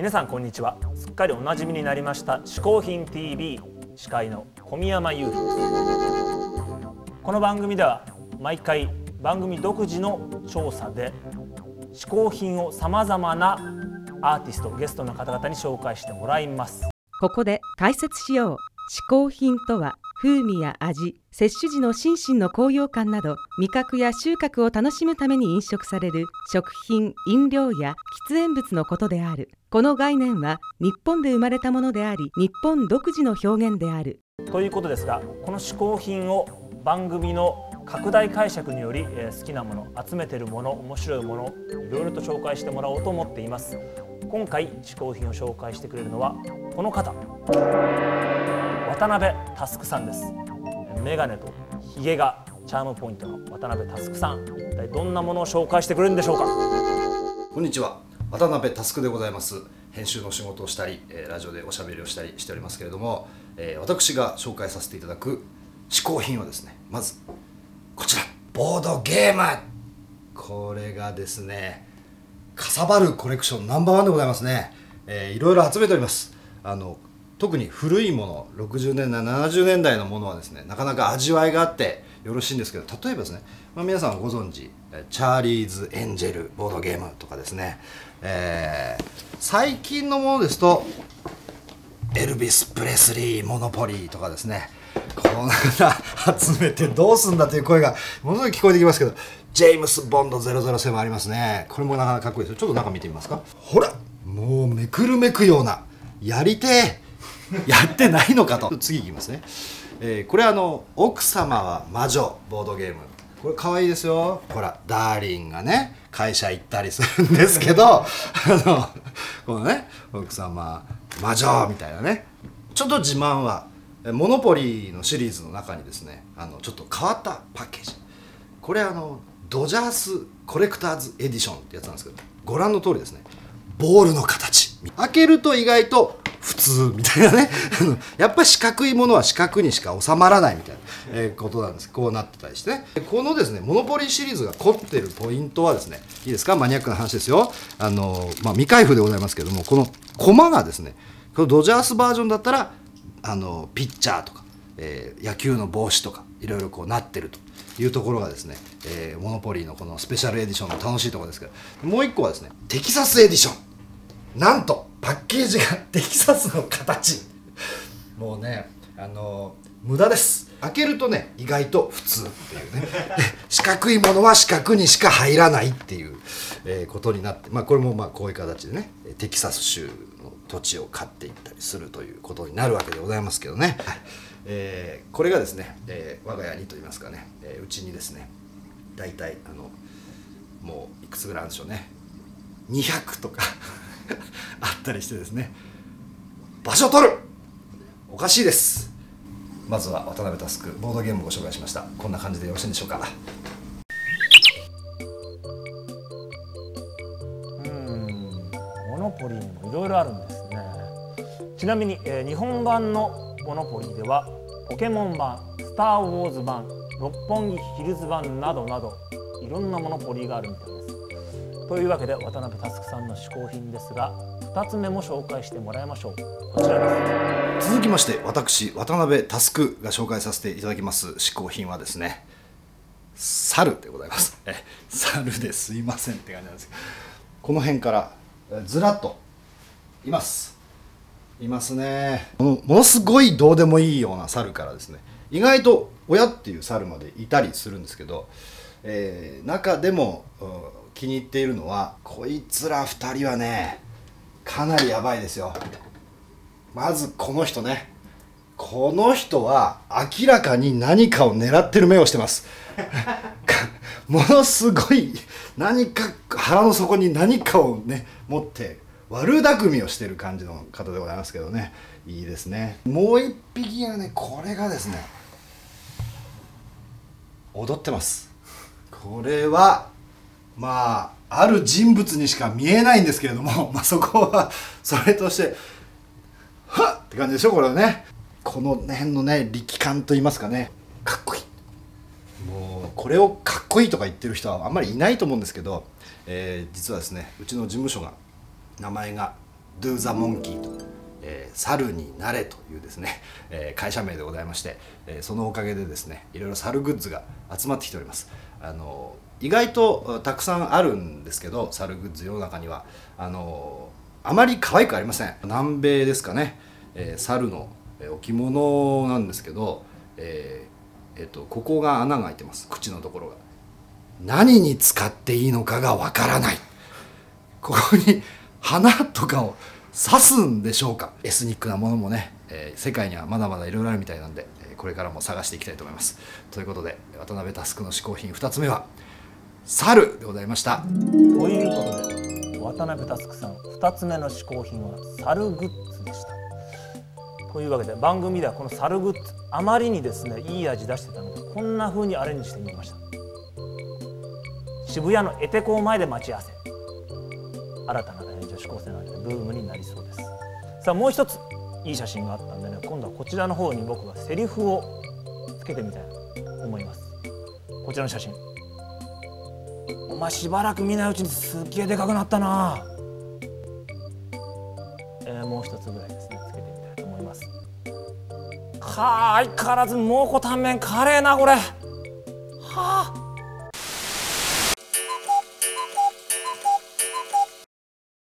皆さんこんにちは。すっかりおなじみになりました嗜好品 TV 司会の小宮山優です。この番組では毎回番組独自の調査で嗜好品をさまざまなアーティストゲストの方々に紹介してもらいます。ここで解説しよう。嗜好品とは風味や味摂取時の心身の高揚感など味覚や収穫を楽しむために飲食される食品飲料や喫煙物のことである。この概念は日本で生まれたものであり日本独自の表現である。ということですがこの嗜好品を番組の拡大解釈により、え好きなもの集めてるもの面白いものいろいろと紹介してもらおうと思っています。今回嗜好品を紹介してくれるのはこの方。渡辺佑さんです。メガネとヒゲがチャームポイントの渡辺佑さん。一体どんなものを紹介してくれるんでしょうか？こんにちは。渡辺佑でございます。編集の仕事をしたり、えラジオでおしゃべりをしたりしておりますけれども、え私が紹介させていただく嗜好品はですねまずこちら。ボードゲーム。これがですねかさばるコレクションナンバーワンでございますね、えーいろいろ集めております。あの特に古いもの60年代70年代のものはですねなかなか味わいがあってよろしいんですけど例えばですね、まあ、皆さんご存知チャーリーズ・エンジェルボードゲームとかですね、えー最近のものですとエルビス・プレスリー・モノポリーとかですねこんな集めてどうすんだという声がものすごい聞こえてきますけどジェームス・ボンド007ありますね。これもなかなかかっこいいですよ。ちょっと中見てみますか。ほらもうめくるめくようなやりてえ やってないのかと。次いきますね、えーこれあの「奥様は魔女」ボードゲーム。これ可愛いですよ。ほらダーリンがね会社行ったりするんですけど あのこのね奥様魔女みたいなね。ちょっと自慢はモノポリーのシリーズの中にですねあのちょっと変わったパッケージ。これあのドジャースコレクターズエディションってやつなんですけどご覧の通りですね。ボールの形。開けると意外と普通みたいなね。やっぱり四角いものは四角にしか収まらないみたいな、えことなんです。こうなってたりしてね。このですねモノポリーシリーズが凝ってるポイントはですねいいですか？マニアックな話ですよ。あの、まあ、未開封でございますけどもこの駒がですねこのドジャースバージョンだったらあのピッチャーとか、えー野球の帽子とかいろいろこうなってると。いうところがですね、えーモノポリーのこのスペシャルエディションの楽しいところですけどもう一個はですねテキサスエディション。なんとパッケージがテキサスの形。もうねあの無駄です。開けるとね意外と普通っていうね。四角いものは四角にしか入らないっていう、えーことになってまあこれもまあこういう形でねテキサス州の土地を買っていったりするということになるわけでございますけどね、はい。えーこれがですね、えー我が家にといいますかね、えーうちにですね大体あのもういくつぐらいあるんでしょうね。200とか。あったりしてですね。場所を取る。おかしいです。まずは渡辺佑ボードゲームをご紹介しました。こんな感じでよろしいんでしょうか。うん。モノポリーにもいろいろあるんですね。ちなみに、えー日本版のモノポリーではポケモン版スター・ウォーズ版六本木ヒルズ版などなどいろんなモノポリーがあるみたいです。というわけで渡辺佑さんの嗜好品ですが2つ目も紹介してもらいましょう。こちらです。続きまして私渡辺佑が紹介させていただきます嗜好品はですね猿でございます。え猿ですいませんって感じなんですけど。この辺からえずらっといます。いますね。ものものすごいどうでもいいような猿からですね意外と親っていう猿までいたりするんですけど、えー中でもうん気に入っているのはこいつら2人はねかなりやばいですよ。まずこの人ね。この人は明らかに何かを狙ってる目をしてます。ものすごい何か腹の底に何かをね持って悪巧みをしてる感じの方でございますけどね。いいですね。もう一匹がねこれがですね踊ってます。これはまあある人物にしか見えないんですけれども、まあ、そこは それとしてはっ！って感じでしょこれはね。この辺のね力感と言いますかね。かっこいい。もうこれをかっこいいとか言ってる人はあんまりいないと思うんですけど、えー実はですねうちの事務所が名前が Do the Monkey と、えー猿になれというですね、えー会社名でございまして、えーそのおかげでですねいろいろ猿グッズが集まってきております。あの意外とたくさんあるんですけど猿グッズ世の中には。あのあまり可愛くありません。南米ですかね、えー猿の置物なんですけど、えーえっとここが穴が開いてます。口のところが。何に使っていいのかがわからない。ここに花とかを刺すんでしょうか。エスニックなものもね、えー世界にはまだまだいろいろあるみたいなんで、これからも探していきたいと思います。ということで渡辺タスクの嗜好品2つ目は猿でございました。ということで渡辺佑さん2つ目の嗜好品は猿グッズでした。というわけで番組ではこの猿グッズあまりにですねいい味出してたのでこんな風にアレンジしてみました。渋谷のエテコ前で待ち合わせ。新たな、ね、女子高生の間でブームになりそうです。さあもう一ついい写真があったんでね今度はこちらの方に僕がセリフをつけてみたいと思います。こちらの写真。お前しばらく見ないうちにすっげえでかくなったな、えーもう一つぐらいですね。つけてみたいと思います。はあ相変わらず蒙古タンメンカレーなこれ。はあ